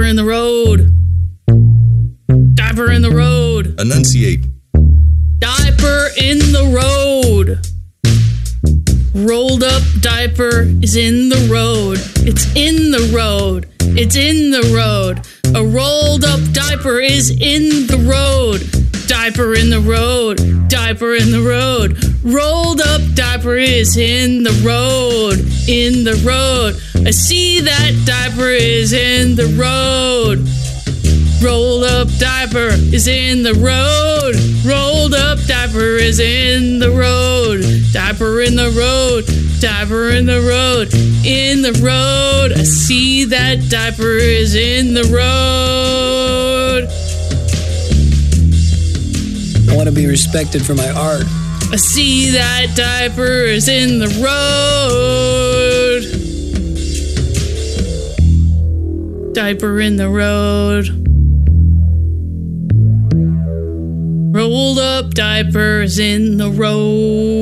Diaper in the road. Diaper in the road. Enunciate. Diaper in the road. Rolled up diaper is in the road. It's in the road. It's in the road. A rolled up diaper is in the road. Diaper in the road. Diaper in the road. Rolled up diaper is in the road. In the road. I see that diaper is in the road. Rolled up diaper is in the road. Rolled up diaper is in the road. Diaper in the road. Diaper in the road. In the road. I see that diaper is in the road. I want to be respected for my art. I see that diaper is in the road. Diaper in the road. Rolled up diapers in the road.